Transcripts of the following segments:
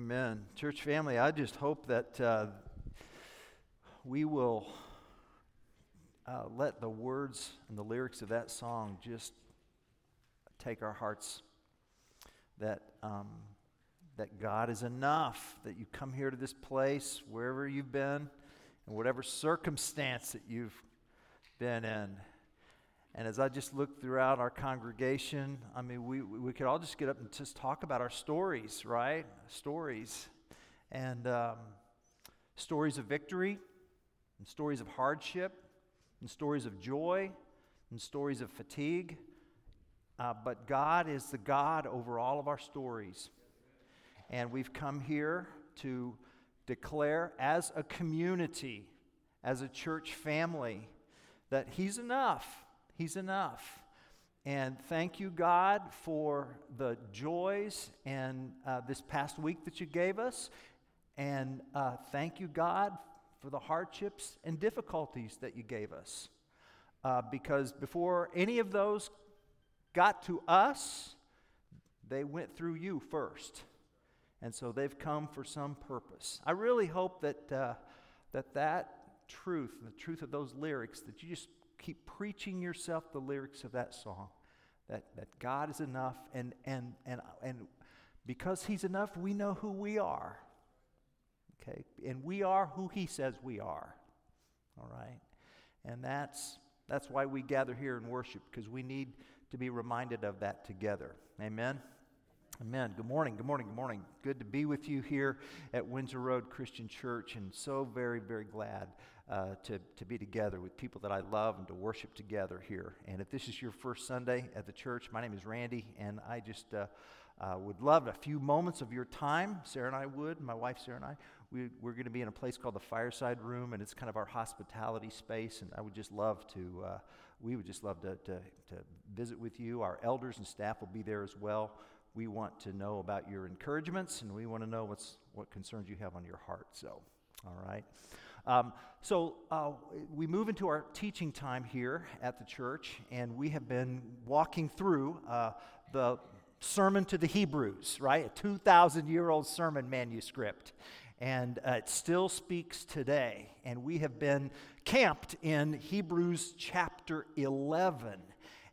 Amen. Church family, I just hope that uh, we will uh, let the words and the lyrics of that song just take our hearts. That, um, that God is enough, that you come here to this place, wherever you've been, and whatever circumstance that you've been in. And as I just look throughout our congregation, I mean, we, we could all just get up and just talk about our stories, right? Stories. And um, stories of victory, and stories of hardship, and stories of joy, and stories of fatigue. Uh, but God is the God over all of our stories. And we've come here to declare as a community, as a church family, that He's enough He's enough. And thank you, God, for the joys and uh, this past week that you gave us. And uh, thank you, God, for the hardships and difficulties that you gave us. Uh, because before any of those got to us, they went through you first. And so they've come for some purpose. I really hope that uh, that, that truth, the truth of those lyrics, that you just keep preaching yourself the lyrics of that song that, that God is enough, and, and, and, and because He's enough, we know who we are. Okay? And we are who He says we are. All right? And that's, that's why we gather here and worship, because we need to be reminded of that together. Amen? Amen. Good morning. Good morning. Good morning. Good to be with you here at Windsor Road Christian Church, and so very, very glad uh, to, to be together with people that I love and to worship together here. And if this is your first Sunday at the church, my name is Randy, and I just uh, uh, would love a few moments of your time. Sarah and I would, my wife Sarah and I, we, we're going to be in a place called the Fireside Room, and it's kind of our hospitality space. And I would just love to, uh, we would just love to, to, to visit with you. Our elders and staff will be there as well. We want to know about your encouragements, and we want to know what's, what concerns you have on your heart. So, all right. Um, so uh, we move into our teaching time here at the church, and we have been walking through uh, the sermon to the Hebrews, right? A 2,000 year old sermon manuscript. And uh, it still speaks today. And we have been camped in Hebrews chapter 11.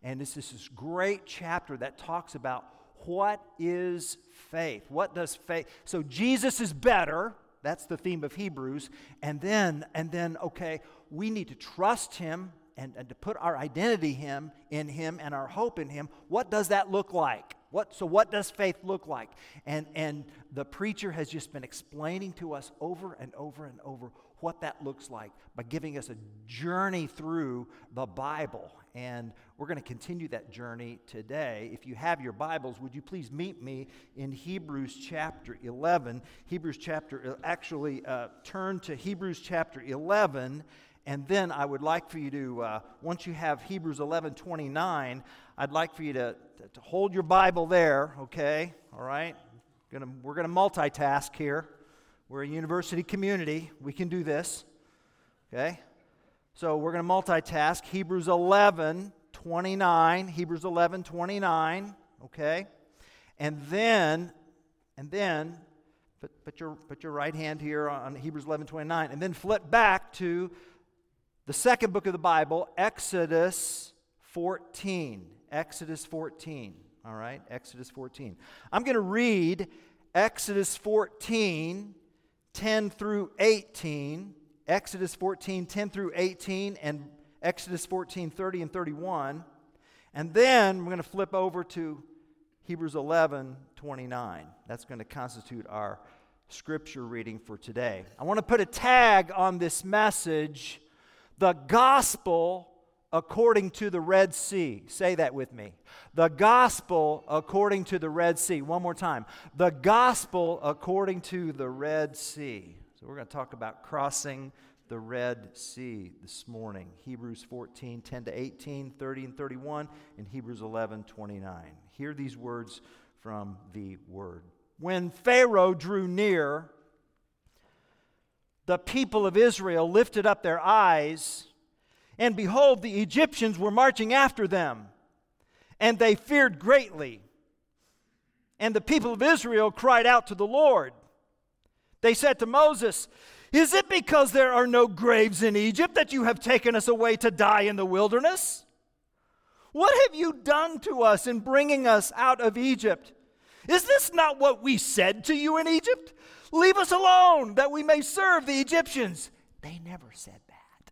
And this is this great chapter that talks about what is faith. What does faith? So Jesus is better that's the theme of Hebrews. And then, and then, okay, we need to trust him and, and to put our identity him in him and our hope in him. What does that look like? What, so what does faith look like? And, and the preacher has just been explaining to us over and over and over what that looks like by giving us a journey through the Bible. And we're going to continue that journey today. If you have your Bibles, would you please meet me in Hebrews chapter 11? Hebrews chapter, uh, actually, uh, turn to Hebrews chapter 11. And then I would like for you to, uh, once you have Hebrews 11 29, I'd like for you to, to, to hold your Bible there, okay? All right? Gonna, we're going to multitask here. We're a university community. We can do this. Okay? So we're going to multitask. Hebrews 11, 29. Hebrews 11, 29. Okay? And then, and then, put, put, your, put your right hand here on Hebrews 11, 29. And then flip back to the second book of the Bible, Exodus 14. Exodus 14. All right? Exodus 14. I'm going to read Exodus 14 10 through 18, Exodus 14, 10 through 18, and Exodus 14, 30 and 31. And then we're going to flip over to Hebrews 11, 29. That's going to constitute our scripture reading for today. I want to put a tag on this message the gospel according to the Red Sea. Say that with me. The gospel according to the Red Sea. One more time. The gospel according to the Red Sea. So we're going to talk about crossing the Red Sea this morning. Hebrews 14, 10 to 18, 30 and 31, and Hebrews 11, 29. Hear these words from the Word. When Pharaoh drew near, the people of Israel lifted up their eyes and behold, the Egyptians were marching after them, and they feared greatly. And the people of Israel cried out to the Lord, They said to Moses, Is it because there are no graves in Egypt that you have taken us away to die in the wilderness? What have you done to us in bringing us out of Egypt? Is this not what we said to you in Egypt? Leave us alone that we may serve the Egyptians. They never said that.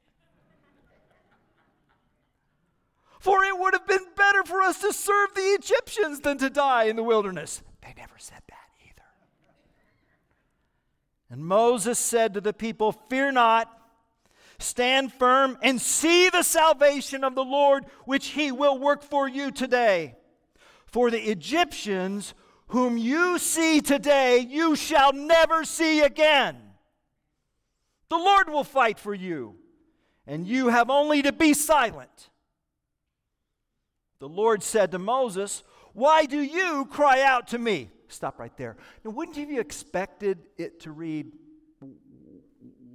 For it would have been better for us to serve the Egyptians than to die in the wilderness. They never said. And Moses said to the people, Fear not, stand firm, and see the salvation of the Lord, which he will work for you today. For the Egyptians whom you see today, you shall never see again. The Lord will fight for you, and you have only to be silent. The Lord said to Moses, Why do you cry out to me? Stop right there. Now, wouldn't you have expected it to read,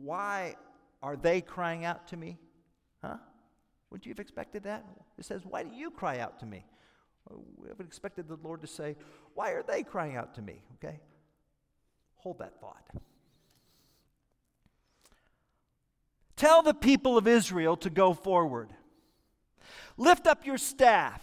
Why are they crying out to me? Huh? Wouldn't you have expected that? It says, Why do you cry out to me? We haven't expected the Lord to say, Why are they crying out to me? Okay? Hold that thought. Tell the people of Israel to go forward. Lift up your staff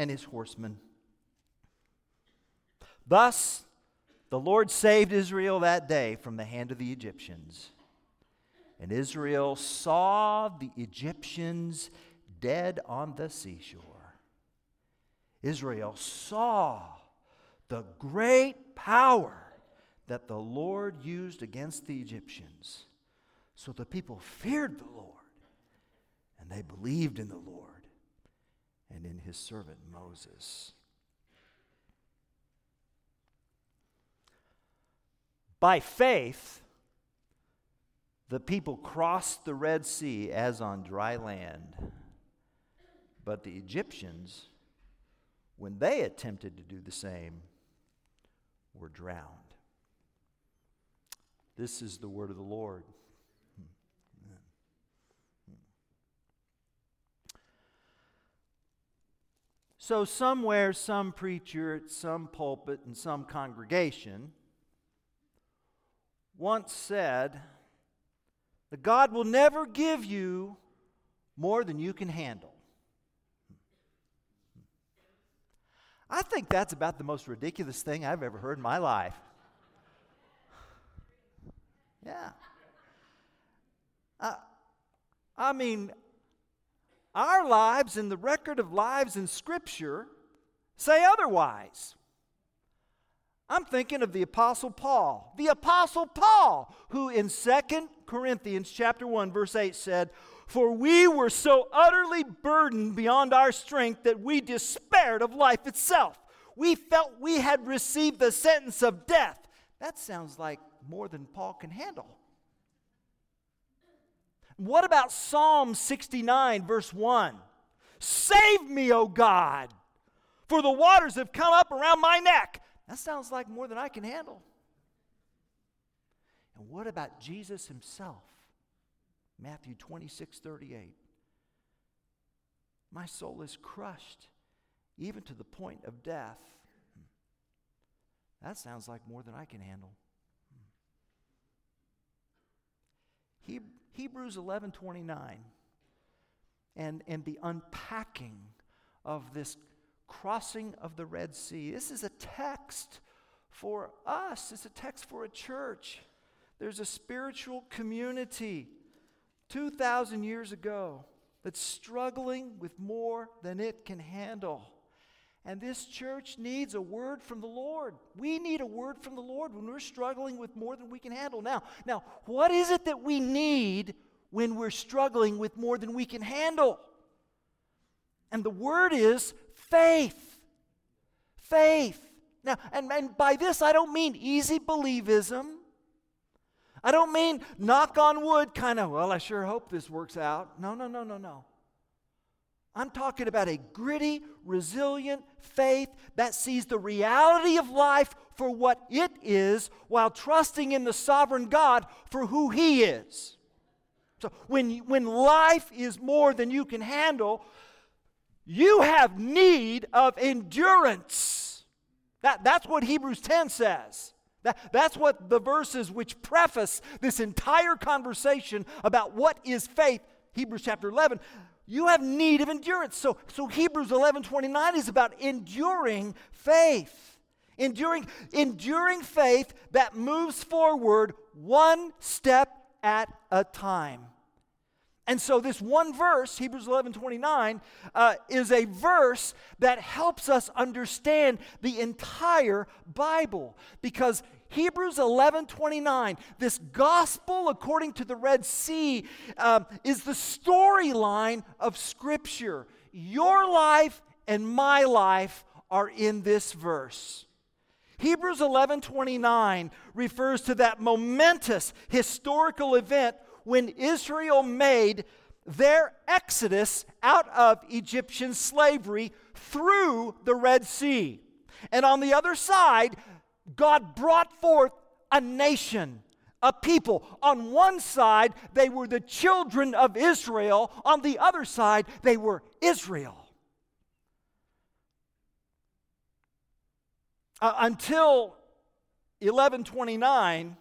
and his horsemen. Thus, the Lord saved Israel that day from the hand of the Egyptians. And Israel saw the Egyptians dead on the seashore. Israel saw the great power that the Lord used against the Egyptians. So the people feared the Lord and they believed in the Lord and in his servant Moses. By faith, the people crossed the Red Sea as on dry land. But the Egyptians, when they attempted to do the same, were drowned. This is the word of the Lord. So, somewhere, some preacher at some pulpit in some congregation once said that God will never give you more than you can handle. I think that's about the most ridiculous thing I've ever heard in my life. Yeah. Uh, I mean, our lives and the record of lives in Scripture say otherwise. I'm thinking of the apostle Paul. The apostle Paul, who in Second Corinthians chapter 1 verse 8 said, "For we were so utterly burdened beyond our strength that we despaired of life itself. We felt we had received the sentence of death." That sounds like more than Paul can handle. What about Psalm 69, verse 1? Save me, O God, for the waters have come up around my neck. That sounds like more than I can handle. And what about Jesus himself? Matthew 26, 38. My soul is crushed, even to the point of death. That sounds like more than I can handle. He, Hebrews 11 29 and, and the unpacking of this crossing of the Red Sea. This is a text for us, it's a text for a church. There's a spiritual community 2,000 years ago that's struggling with more than it can handle. And this church needs a word from the Lord. We need a word from the Lord when we're struggling with more than we can handle. Now, now, what is it that we need when we're struggling with more than we can handle? And the word is faith. Faith. Now, and, and by this I don't mean easy believism. I don't mean knock on wood, kind of, well, I sure hope this works out. No, no, no, no, no. I'm talking about a gritty, resilient faith that sees the reality of life for what it is while trusting in the sovereign God for who He is. So when, when life is more than you can handle, you have need of endurance. That, that's what Hebrews 10 says. That, that's what the verses which preface this entire conversation about what is faith, Hebrews chapter 11, you have need of endurance. So, so Hebrews 11 29 is about enduring faith. Enduring, enduring faith that moves forward one step at a time. And so, this one verse, Hebrews 11 29, uh, is a verse that helps us understand the entire Bible because Hebrews 11 29, this gospel according to the Red Sea, um, is the storyline of Scripture. Your life and my life are in this verse. Hebrews 11 29 refers to that momentous historical event when Israel made their exodus out of Egyptian slavery through the Red Sea. And on the other side, God brought forth a nation, a people. On one side, they were the children of Israel, on the other side, they were Israel. Uh, until 1129,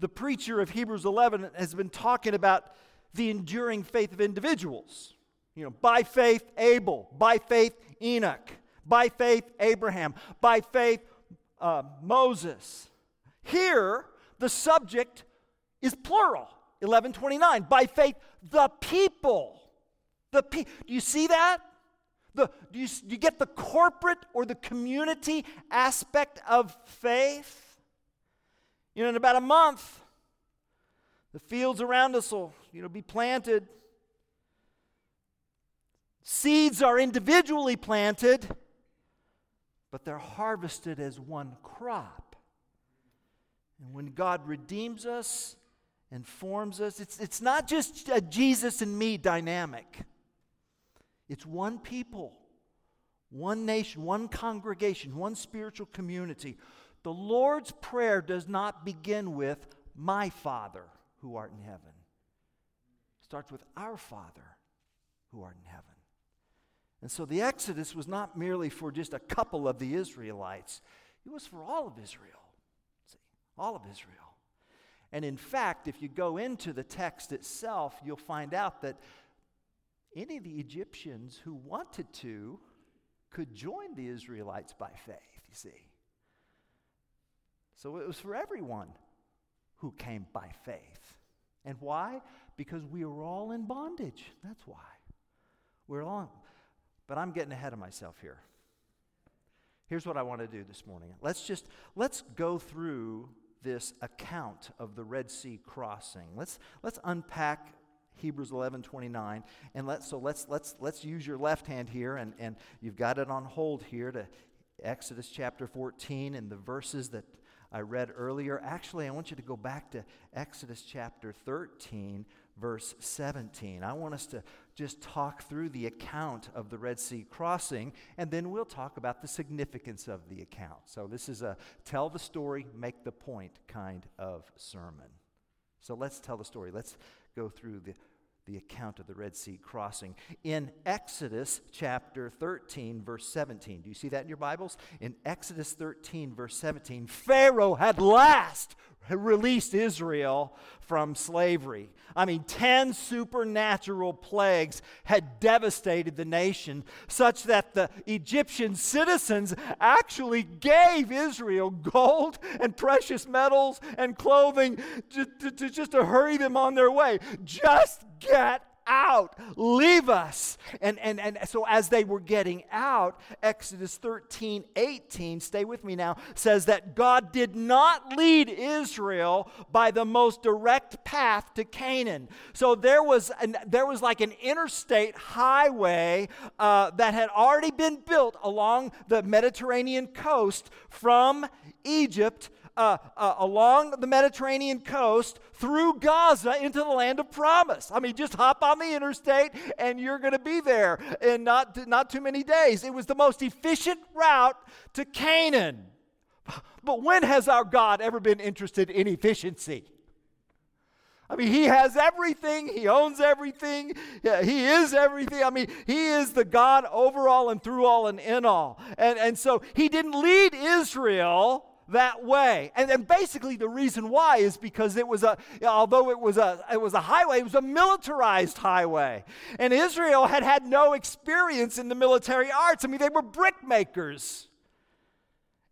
the preacher of Hebrews 11 has been talking about the enduring faith of individuals. You know, by faith, Abel, by faith, Enoch, by faith, Abraham, by faith, uh, Moses. Here, the subject is plural 1129. By faith, the people. The pe- Do you see that? The, do, you, do you get the corporate or the community aspect of faith? You know, in about a month, the fields around us will you know, be planted. Seeds are individually planted but they're harvested as one crop. And when God redeems us and forms us, it's, it's not just a Jesus and me dynamic, it's one people, one nation, one congregation, one spiritual community. The Lord's Prayer does not begin with, My Father who art in heaven. It starts with, Our Father who art in heaven. And so the Exodus was not merely for just a couple of the Israelites, it was for all of Israel. See, all of Israel. And in fact, if you go into the text itself, you'll find out that any of the Egyptians who wanted to could join the Israelites by faith, you see. So it was for everyone who came by faith. And why? Because we were all in bondage. That's why. We're all but I'm getting ahead of myself here. Here's what I want to do this morning. Let's just let's go through this account of the Red Sea crossing. Let's let's unpack Hebrews 11, 29. And let's, so let's, let's, let's use your left hand here, and, and you've got it on hold here to Exodus chapter 14 and the verses that I read earlier. Actually, I want you to go back to Exodus chapter 13, verse 17. I want us to just talk through the account of the Red Sea crossing, and then we'll talk about the significance of the account. So, this is a tell the story, make the point kind of sermon. So, let's tell the story. Let's go through the, the account of the Red Sea crossing. In Exodus chapter 13, verse 17, do you see that in your Bibles? In Exodus 13, verse 17, Pharaoh had last released Israel from slavery. I mean, 10 supernatural plagues had devastated the nation, such that the Egyptian citizens actually gave Israel gold and precious metals and clothing to, to, to just to hurry them on their way. Just get out. Leave us. And, and, and so as they were getting out, Exodus 13, 18, stay with me now, says that God did not lead Israel by the most direct path to Canaan. So there was, an, there was like an interstate highway uh, that had already been built along the Mediterranean coast from Egypt uh, uh, along the Mediterranean coast through Gaza into the land of promise. I mean, just hop on the interstate and you're going to be there in not, not too many days. It was the most efficient route to Canaan. But when has our God ever been interested in efficiency? I mean, he has everything. He owns everything. He is everything. I mean, he is the God over all and through all and in all. And, and so he didn't lead Israel that way. And, and basically the reason why is because it was a, although it was a, it was a highway, it was a militarized highway. And Israel had had no experience in the military arts. I mean, they were brick makers.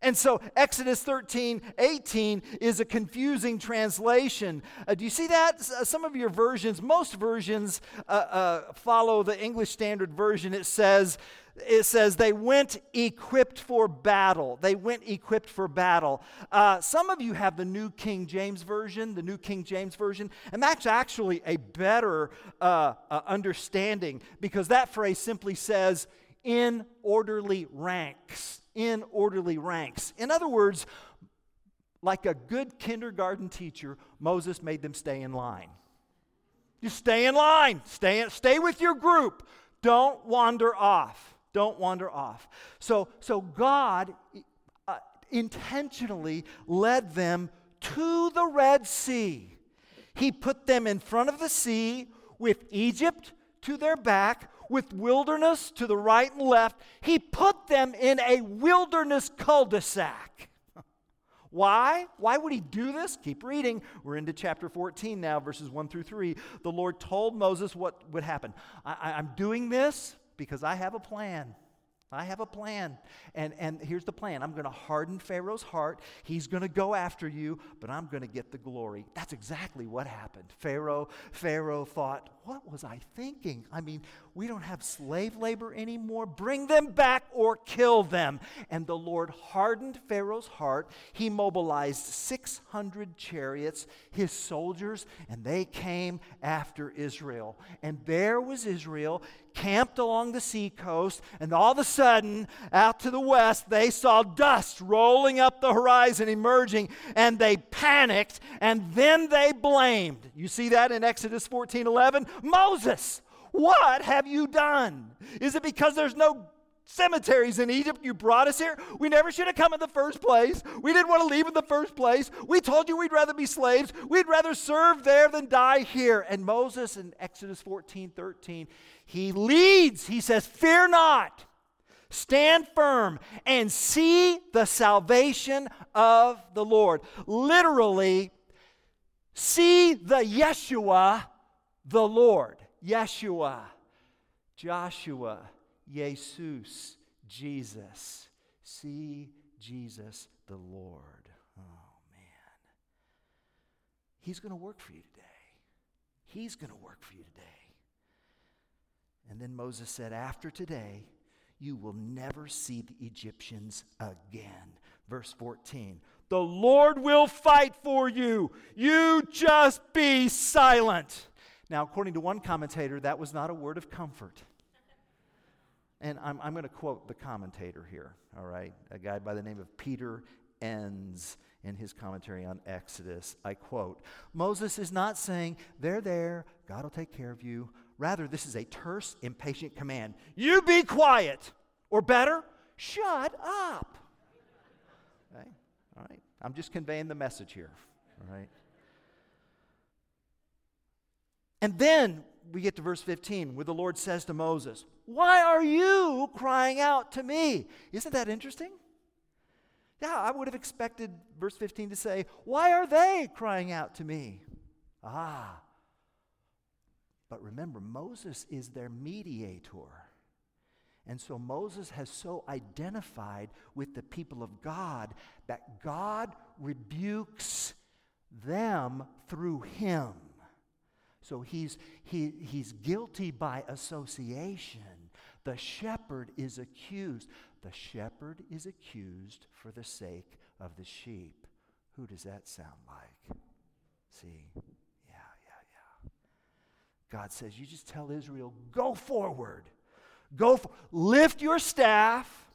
And so Exodus 13, 18 is a confusing translation. Uh, do you see that? Uh, some of your versions, most versions uh, uh, follow the English Standard Version. It says, it says they went equipped for battle. They went equipped for battle. Uh, some of you have the New King James Version, the New King James Version, and that's actually a better uh, understanding because that phrase simply says, in orderly ranks in orderly ranks. In other words, like a good kindergarten teacher, Moses made them stay in line. You stay in line, stay, stay with your group. Don't wander off. Don't wander off. So, so God uh, intentionally led them to the Red Sea. He put them in front of the sea with Egypt to their back, with wilderness to the right and left. He put them in a wilderness cul de sac. Why? Why would he do this? Keep reading. We're into chapter 14 now, verses 1 through 3. The Lord told Moses what would happen. I, am doing this because I have a plan. I have a plan. And, and here's the plan I'm going to harden Pharaoh's heart. He's going to go after you, but I'm going to get the glory. That's exactly what happened. Pharaoh, Pharaoh thought, what was I thinking? I mean, we don't have slave labor anymore. Bring them back or kill them. And the Lord hardened Pharaoh's heart. He mobilized 600 chariots, his soldiers, and they came after Israel. And there was Israel camped along the seacoast, and all of a sudden, out to the west, they saw dust rolling up the horizon, emerging, and they panicked, and then they blamed. You see that in Exodus 14 11? Moses, what have you done? Is it because there's no cemeteries in Egypt. You brought us here. We never should have come in the first place. We didn't want to leave in the first place. We told you we'd rather be slaves. We'd rather serve there than die here. And Moses in Exodus 14 13, he leads. He says, Fear not, stand firm, and see the salvation of the Lord. Literally, see the Yeshua, the Lord. Yeshua, Joshua, Jesus, Jesus. See Jesus the Lord. Oh, man. He's going to work for you today. He's going to work for you today. And then Moses said, After today, you will never see the Egyptians again. Verse 14 The Lord will fight for you. You just be silent. Now, according to one commentator, that was not a word of comfort. And I'm, I'm going to quote the commentator here, all right? A guy by the name of Peter Enns in his commentary on Exodus. I quote Moses is not saying, They're there, God will take care of you. Rather, this is a terse, impatient command You be quiet, or better, shut up. Okay? All right? I'm just conveying the message here, all right? And then we get to verse 15 where the Lord says to Moses, Why are you crying out to me? Isn't that interesting? Yeah, I would have expected verse 15 to say, Why are they crying out to me? Ah, but remember, Moses is their mediator. And so Moses has so identified with the people of God that God rebukes them through him. So he's, he, he's guilty by association. The shepherd is accused. The shepherd is accused for the sake of the sheep. Who does that sound like? See? Yeah, yeah, yeah. God says, You just tell Israel, go forward. Go for, lift your staff,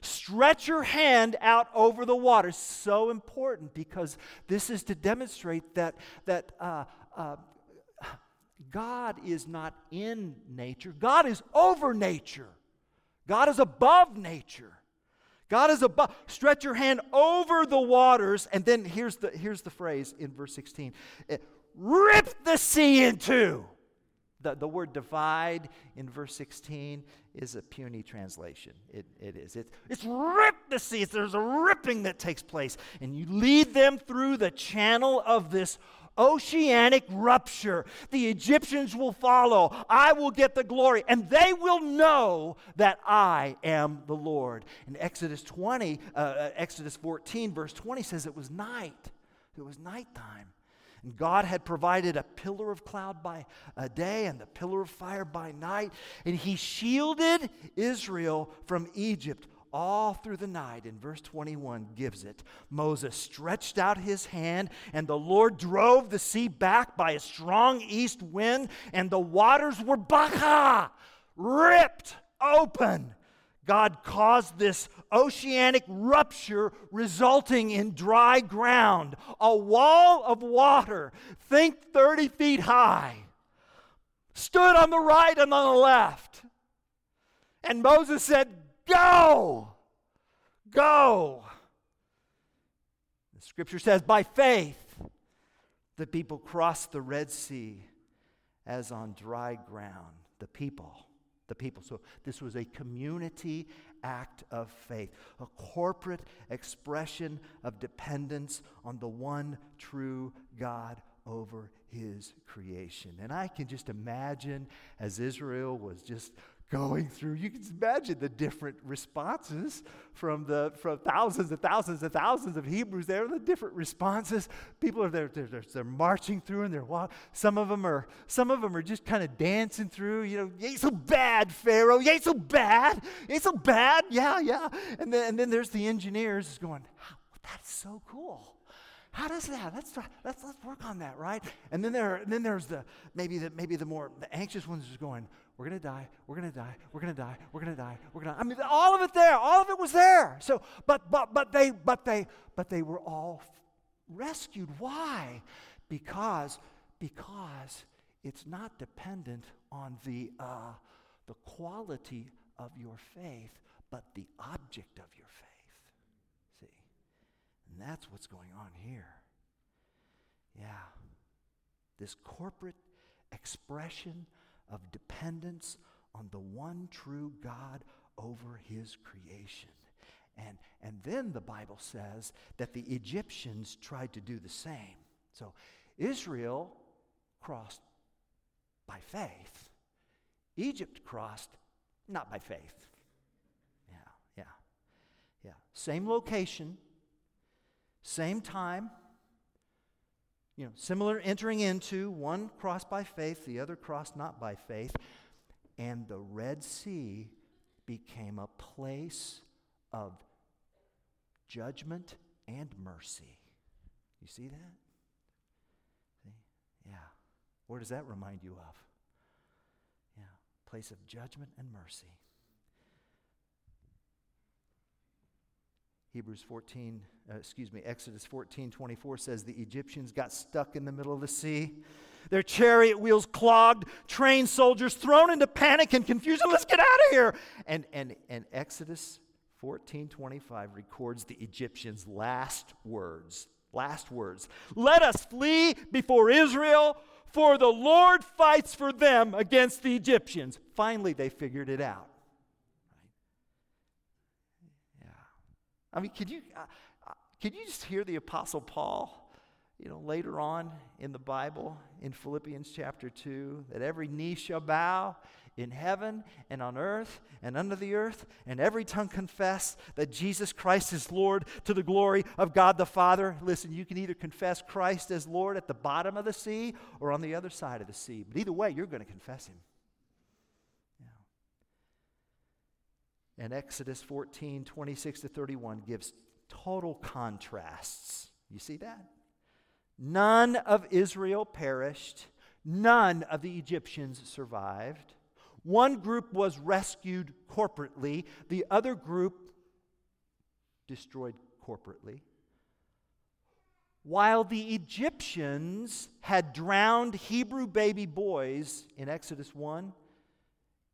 stretch your hand out over the water. So important because this is to demonstrate that, that uh, uh, God is not in nature, God is over nature, God is above nature. God is above. Stretch your hand over the waters. And then here's the, here's the phrase in verse 16 eh, rip the sea in two. The, the word divide in verse 16 is a puny translation. It, it is. It, it's rip the sea. There's a ripping that takes place. And you lead them through the channel of this oceanic rupture. The Egyptians will follow. I will get the glory. And they will know that I am the Lord. In Exodus 20, uh, uh Exodus 14, verse 20 says it was night. It was nighttime. And God had provided a pillar of cloud by a day and the pillar of fire by night. And he shielded Israel from Egypt all through the night. And verse 21 gives it. Moses stretched out his hand, and the Lord drove the sea back by a strong east wind, and the waters were baka, ripped open. God caused this oceanic rupture resulting in dry ground, a wall of water, think 30 feet high, stood on the right and on the left. And Moses said, Go, go. The scripture says, By faith, the people crossed the Red Sea as on dry ground. The people the people. So this was a community act of faith, a corporate expression of dependence on the one true God over his creation. And I can just imagine as Israel was just going through. You can imagine the different responses from the from thousands and thousands and thousands of Hebrews there, the different responses. People are there, they're, they're, they're marching through and they're walking. Some of them are some of them are just kind of dancing through, you know, you ain't so bad, Pharaoh. You ain't so bad. You ain't so bad. Yeah, yeah. And then and then there's the engineers going, that's so cool. How does that? Let's, try, let's, let's work on that, right? And then there, and then there's the maybe the maybe the more the anxious ones is going, we're going to die, we're going to die, we're going to die, we're going to die, we're going to I mean all of it there, all of it was there. So but but but they but they but they were all rescued. Why? Because because it's not dependent on the uh, the quality of your faith, but the object of your faith. See? And that's what's going on here. Yeah. This corporate expression of dependence on the one true God over his creation. And, and then the Bible says that the Egyptians tried to do the same. So Israel crossed by faith, Egypt crossed not by faith. Yeah, yeah, yeah. Same location, same time you know, similar entering into, one cross by faith, the other cross not by faith. And the Red Sea became a place of judgment and mercy. You see that? See? Yeah. Where does that remind you of? Yeah, place of judgment and mercy. Hebrews 14, uh, excuse me, Exodus 14, 24 says the Egyptians got stuck in the middle of the sea. Their chariot wheels clogged, trained soldiers thrown into panic and confusion. Let's get out of here. And, and, and Exodus 14, 25 records the Egyptians' last words. Last words. Let us flee before Israel, for the Lord fights for them against the Egyptians. Finally, they figured it out. I mean, could you, uh, uh, you just hear the Apostle Paul, you know, later on in the Bible, in Philippians chapter 2, that every knee shall bow in heaven and on earth and under the earth, and every tongue confess that Jesus Christ is Lord to the glory of God the Father. Listen, you can either confess Christ as Lord at the bottom of the sea or on the other side of the sea, but either way, you're going to confess Him. And Exodus 14, 26 to 31 gives total contrasts. You see that? None of Israel perished, none of the Egyptians survived. One group was rescued corporately, the other group destroyed corporately, while the Egyptians had drowned Hebrew baby boys in Exodus 1,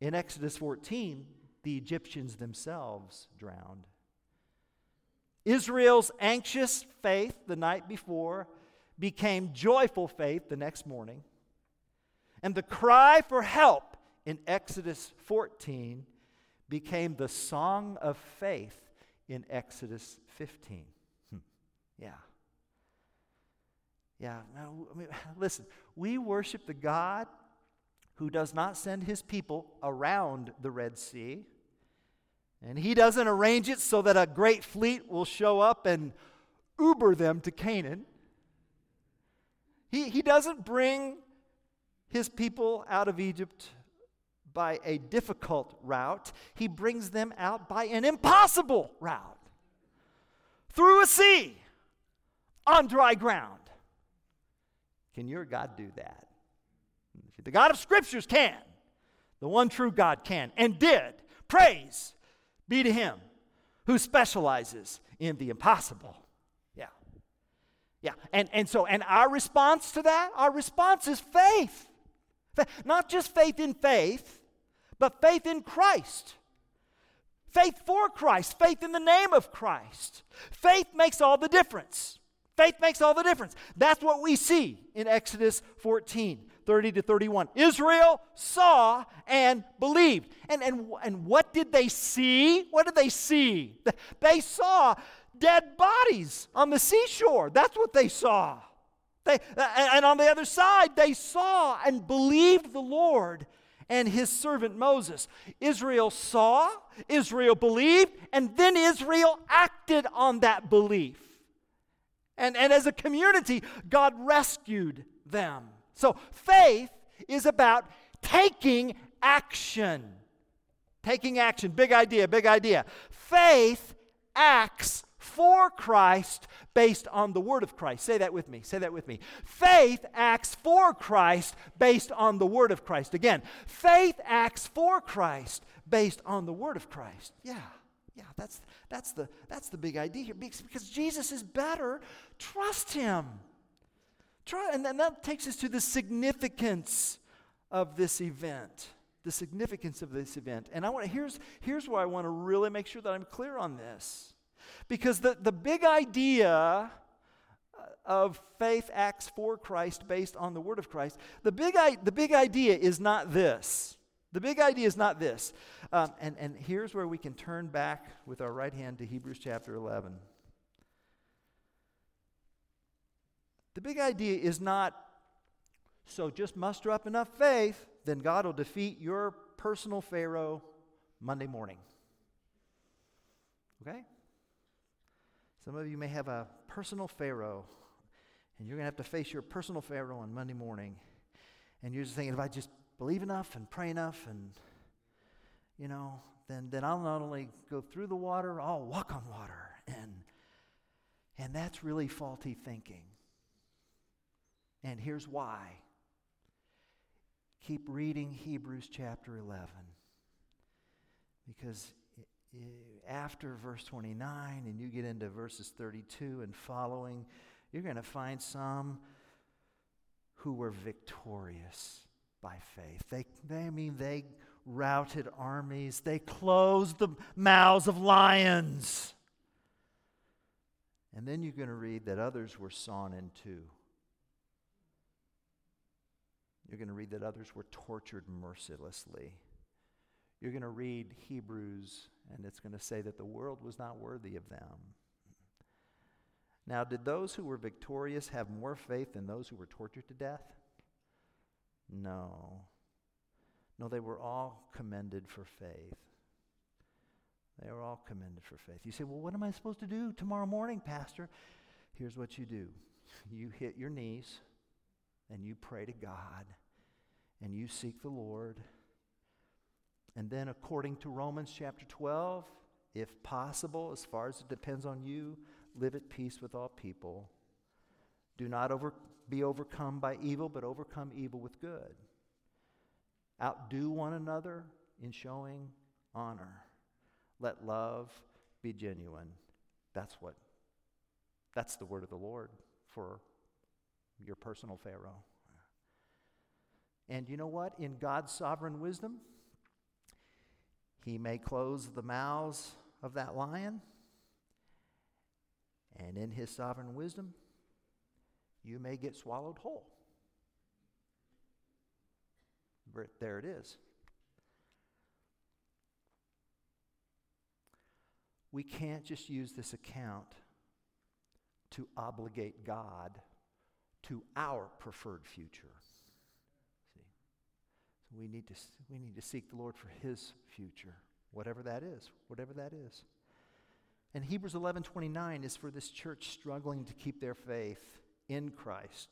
in Exodus 14, the Egyptians themselves drowned. Israel's anxious faith the night before became joyful faith the next morning. And the cry for help in Exodus 14 became the song of faith in Exodus 15. Hmm. Yeah. Yeah. Now, I mean, listen, we worship the God who does not send his people around the Red Sea. And he doesn't arrange it so that a great fleet will show up and Uber them to Canaan. He, he doesn't bring his people out of Egypt by a difficult route, he brings them out by an impossible route through a sea on dry ground. Can your God do that? The God of Scriptures can. The one true God can and did. Praise be to him who specializes in the impossible. Yeah. Yeah. And, and so, and our response to that, our response is faith. Not just faith in faith, but faith in Christ. Faith for Christ, faith in the name of Christ. Faith makes all the difference. Faith makes all the difference. That's what we see in Exodus 14. 30 to 31. Israel saw and believed. And, and, and what did they see? What did they see? They saw dead bodies on the seashore. That's what they saw. They, and on the other side, they saw and believed the Lord and his servant Moses. Israel saw, Israel believed, and then Israel acted on that belief. And, and as a community, God rescued them. So faith is about taking action. Taking action. Big idea, big idea. Faith acts for Christ based on the word of Christ. Say that with me. Say that with me. Faith acts for Christ based on the word of Christ. Again, faith acts for Christ based on the word of Christ. Yeah. Yeah, that's that's the that's the big idea here because Jesus is better. Trust him. Try, and that takes us to the significance of this event. The significance of this event. And I want to here's here's where I want to really make sure that I'm clear on this. Because the, the big idea uh, of faith acts for Christ based on the word of Christ, the big, the big idea is not this. The big idea is not this. Um, and, and here's where we can turn back with our right hand to Hebrews chapter 11. The big idea is not so just muster up enough faith, then God will defeat your personal Pharaoh Monday morning. Okay? Some of you may have a personal Pharaoh, and you're going to have to face your personal Pharaoh on Monday morning. And you're just thinking, if I just believe enough and pray enough, and, you know, then, then I'll not only go through the water, I'll walk on water. And, and that's really faulty thinking. And here's why. Keep reading Hebrews chapter 11. Because after verse 29 and you get into verses 32 and following, you're going to find some who were victorious by faith. They, they I mean, they routed armies, they closed the mouths of lions. And then you're going to read that others were sawn in two. You're going to read that others were tortured mercilessly. You're going to read Hebrews and it's going to say that the world was not worthy of them. Now, did those who were victorious have more faith than those who were tortured to death? No. No, they were all commended for faith. They were all commended for faith. You say, well, what am I supposed to do tomorrow morning, Pastor? Here's what you do you hit your knees and you pray to God and you seek the Lord and then, according to Romans chapter 12, if possible, as far as it depends on you, live at peace with all people. Do not over, be overcome by evil, but overcome evil with good. Outdo one another in showing honor. Let love be genuine. That's what, that's the word of the Lord for your personal Pharaoh. And you know what? In God's sovereign wisdom, He may close the mouths of that lion. And in His sovereign wisdom, you may get swallowed whole. But There it is. We can't just use this account to obligate God to our preferred future. We need to we need to seek the Lord for his future, whatever that is, whatever that is. And Hebrews 11:29 is for this church struggling to keep their faith in Christ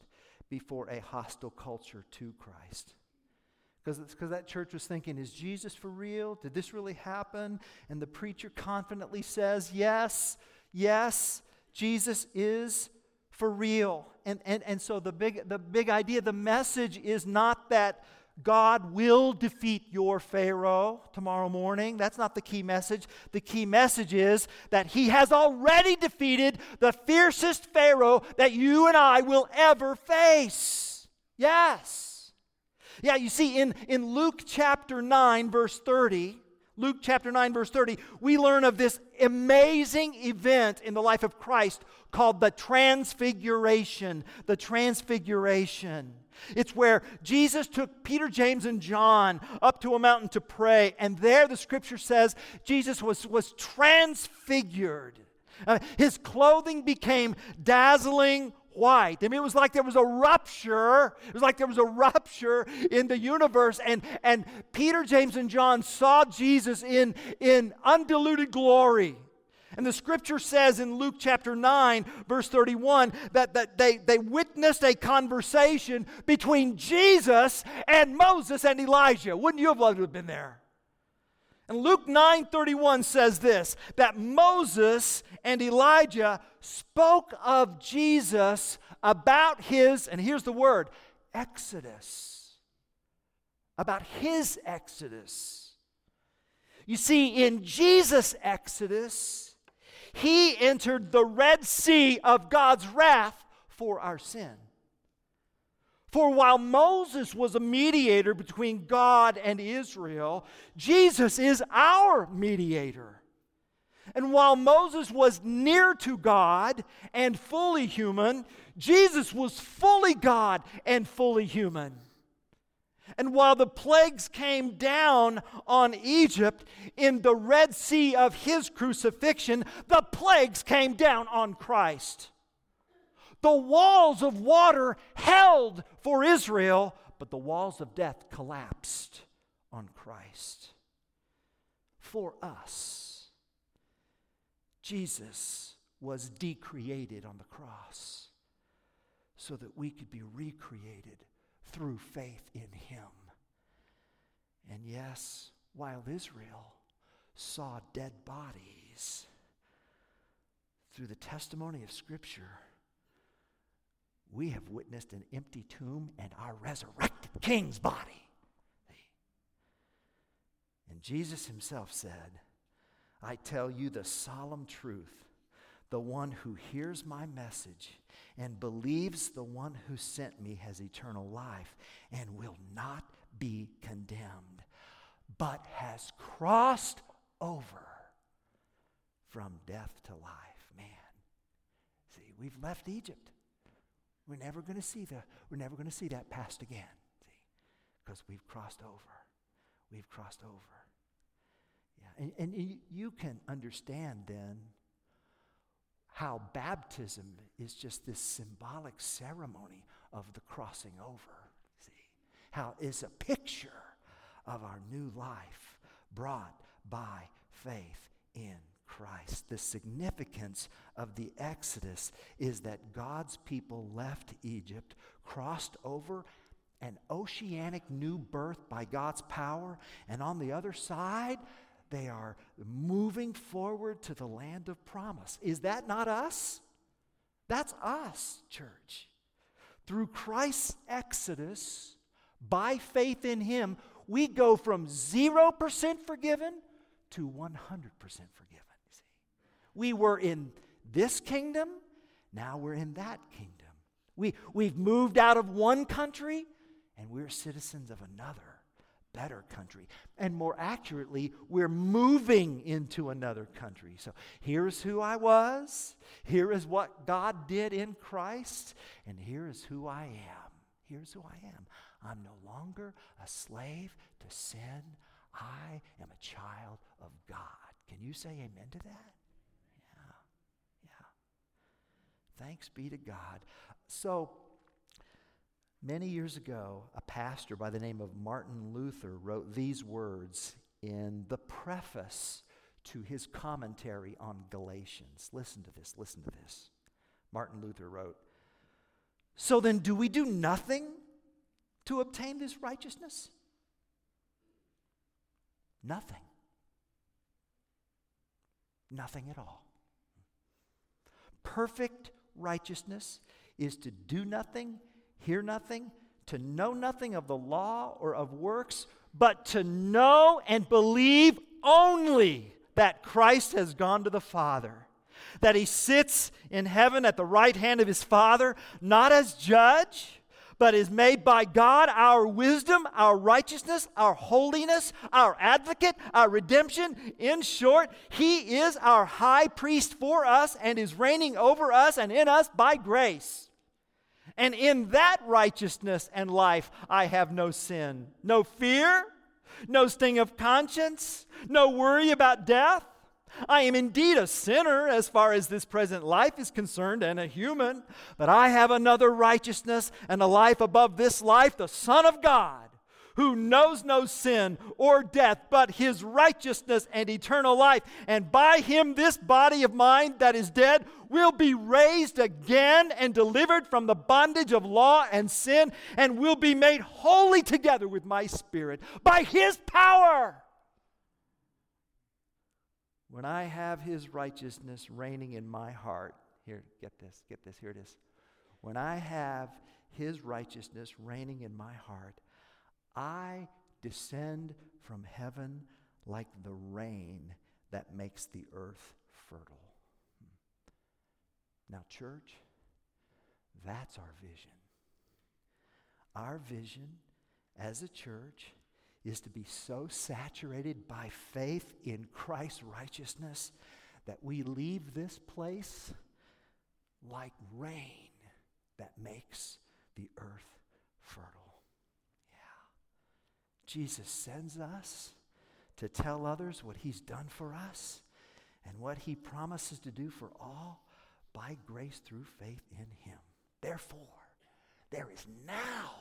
before a hostile culture to Christ. Because that church was thinking, is Jesus for real? Did this really happen? And the preacher confidently says, yes, yes, Jesus is for real. And, and, and so the big, the big idea, the message is not that God will defeat your Pharaoh tomorrow morning. That's not the key message. The key message is that he has already defeated the fiercest Pharaoh that you and I will ever face. Yes. Yeah, you see, in, in Luke chapter 9, verse 30, Luke chapter 9, verse 30, we learn of this amazing event in the life of Christ called the Transfiguration. The Transfiguration. It's where Jesus took Peter, James, and John up to a mountain to pray, and there the scripture says Jesus was, was transfigured. Uh, his clothing became dazzling white. I mean, it was like there was a rupture. It was like there was a rupture in the universe. And, and Peter, James, and John saw Jesus in, in undiluted glory. And the scripture says in Luke chapter 9, verse 31, that, that they, they witnessed a conversation between Jesus and Moses and Elijah. Wouldn't you have loved to have been there? And Luke 9:31 says this that Moses and Elijah spoke of Jesus about his and here's the word exodus about his exodus. You see in Jesus exodus he entered the Red Sea of God's wrath for our sin. For while Moses was a mediator between God and Israel, Jesus is our mediator. And while Moses was near to God and fully human, Jesus was fully God and fully human. And while the plagues came down on Egypt in the Red Sea of his crucifixion, the plagues came down on Christ. The walls of water held for Israel, but the walls of death collapsed on Christ. For us, Jesus was decreated on the cross so that we could be recreated through faith in him. And yes, while Israel saw dead bodies, through the testimony of Scripture, we have witnessed an empty tomb and our resurrected king's body. And Jesus himself said, I tell you the solemn truth. The one who hears my message and believes the one who sent me has eternal life and will not be condemned, but has crossed over from death to life. Man, see, we've left Egypt. We're never going to see the, we're never going to see that past again. See? Because we've crossed over. We've crossed over. Yeah. And, and you can understand then how baptism is just this symbolic ceremony of the crossing over. See? How it's a picture of our new life brought by faith in Christ. The significance of the Exodus is that God's people left Egypt, crossed over an oceanic new birth by God's power, and on the other side, they are moving forward to the land of promise. Is that not us? That's us, church. Through Christ's exodus, by faith in Him, we go from 0% forgiven to 100% forgiven. See? We were in this kingdom, now we're in that kingdom. We, we've moved out of one country and we're citizens of another, better country. And more accurately, we're moving into another country. So here's who I was, here is what God did in Christ, and here is who I am. Here's who I am. I'm no longer a slave to sin. I am a child of God. Can you say amen to that? Yeah. Yeah. Thanks be to God. So, many years ago, a pastor by the name of Martin Luther wrote these words in the preface to his commentary on Galatians. Listen to this, listen to this. Martin Luther wrote So then, do we do nothing to obtain this righteousness? Nothing. Nothing at all. Perfect righteousness is to do nothing, hear nothing, to know nothing of the law or of works, but to know and believe only that Christ has gone to the Father, that he sits in heaven at the right hand of his Father, not as judge but is made by God our wisdom, our righteousness, our holiness, our advocate, our redemption. In short, He is our high priest for us and is reigning over us and in us by grace. And in that righteousness and life, I have no sin, no fear, no sting of conscience, no worry about death. I am indeed a sinner as far as this present life is concerned and a human, but I have another righteousness and a life above this life, the Son of God, who knows no sin or death, but his righteousness and eternal life. And by him, this body of mine that is dead will be raised again and delivered from the bondage of law and sin, and will be made holy together with my spirit by his power when I have his righteousness reigning in my heart, here, get this, get this, here it is. When I have his righteousness reigning in my heart, I descend from heaven like the rain that makes the earth fertile. Hmm. Now, church, that's our vision. Our vision as a church is to be so saturated by faith in Christ's righteousness that we leave this place like rain that makes the earth fertile. Yeah. Jesus sends us to tell others what he's done for us and what he promises to do for all by grace through faith in him. Therefore, there is now,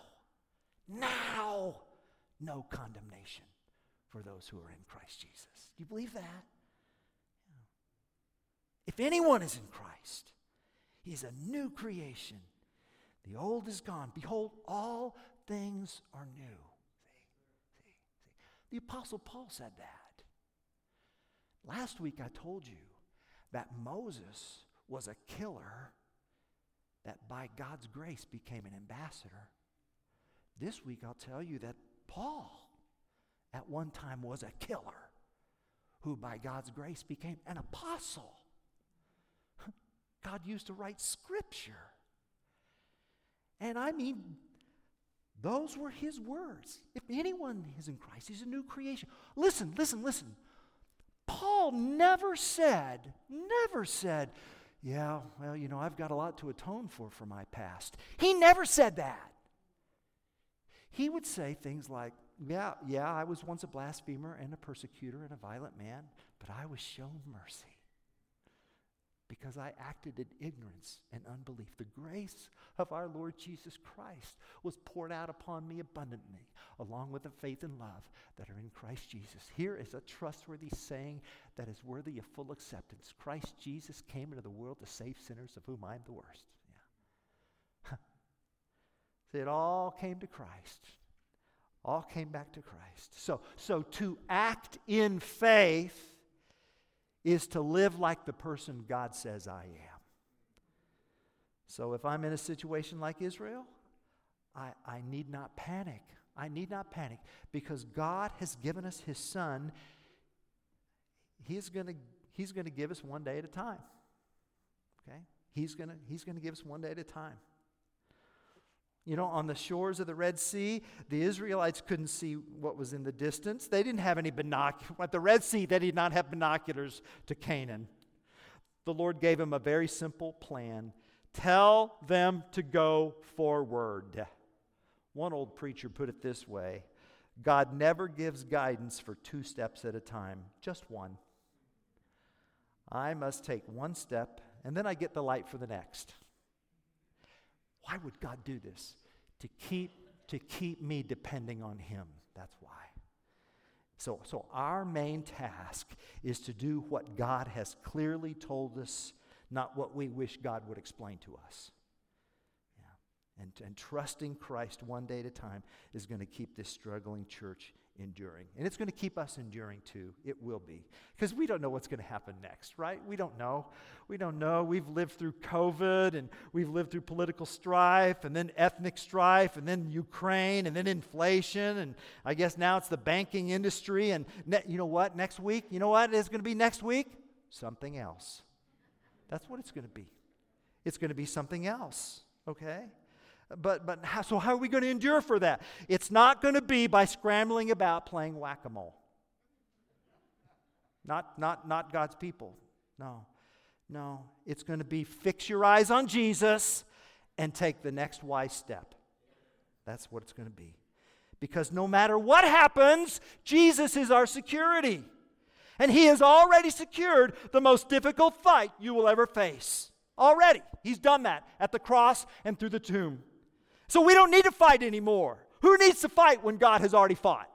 now, no condemnation for those who are in Christ Jesus. Do you believe that? If anyone is in Christ, he's a new creation. The old is gone. Behold, all things are new. The Apostle Paul said that. Last week I told you that Moses was a killer that by God's grace became an ambassador. This week I'll tell you that Paul, at one time, was a killer who, by God's grace, became an apostle. God used to write scripture. And I mean, those were his words. If anyone is in Christ, he's a new creation. Listen, listen, listen. Paul never said, never said, yeah, well, you know, I've got a lot to atone for for my past. He never said that he would say things like, Yeah, yeah, I was once a blasphemer and a persecutor and a violent man, but I was shown mercy because I acted in ignorance and unbelief. The grace of our Lord Jesus Christ was poured out upon me abundantly, along with the faith and love that are in Christ Jesus. Here is a trustworthy saying that is worthy of full acceptance Christ Jesus came into the world to save sinners, of whom I am the worst. It all came to Christ. All came back to Christ. So, so to act in faith is to live like the person God says I am. So if I'm in a situation like Israel, I, I need not panic. I need not panic because God has given us His Son. He's going he's to give us one day at a time. Okay? He's going he's going to give us one day at a time. You know, on the shores of the Red Sea, the Israelites couldn't see what was in the distance. They didn't have any binoculars. At the Red Sea, they did not have binoculars to Canaan. The Lord gave them a very simple plan tell them to go forward. One old preacher put it this way God never gives guidance for two steps at a time, just one. I must take one step, and then I get the light for the next. Why would God do this? To keep, to keep me depending on Him. That's why. So, so our main task is to do what God has clearly told us, not what we wish God would explain to us. Yeah. And, and trusting Christ one day at a time is going to keep this struggling church enduring. And it's going to keep us enduring too. It will be. Because we don't know what's going to happen next, right? We don't know. We don't know. We've lived through COVID and we've lived through political strife and then ethnic strife and then Ukraine and then inflation. And I guess now it's the banking industry. And ne- you know what? Next week, you know what is going to be next week? Something else. That's what it's going to be. It's going to be something else, okay? But, but how, so, how are we going to endure for that? It's not going to be by scrambling about playing whack a mole. Not, not, not God's people. No. No. It's going to be fix your eyes on Jesus and take the next wise step. That's what it's going to be. Because no matter what happens, Jesus is our security. And He has already secured the most difficult fight you will ever face. Already. He's done that at the cross and through the tomb. So we don't need to fight anymore. Who needs to fight when God has already fought?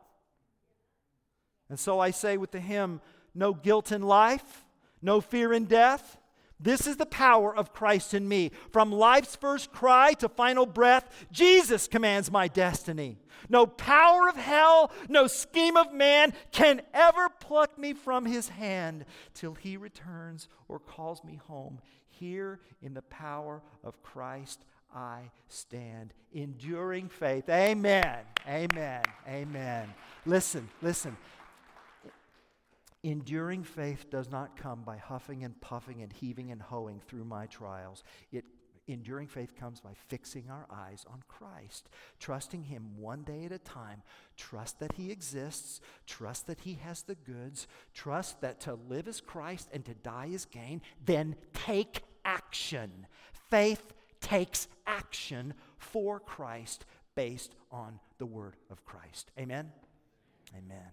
And so I say with the hymn, no guilt in life, no fear in death. This is the power of Christ in me. From life's first cry to final breath, Jesus commands my destiny. No power of hell, no scheme of man can ever pluck me from his hand till he returns or calls me home. Here in the power of Christ, I stand. Enduring faith. Amen. Amen. Amen. Listen, listen. Enduring faith does not come by huffing and puffing and heaving and hoeing through my trials. It enduring faith comes by fixing our eyes on Christ, trusting Him one day at a time. Trust that He exists, trust that He has the goods, trust that to live is Christ and to die is gain, then take action. Faith takes action for Christ based on the word of Christ. Amen? Amen.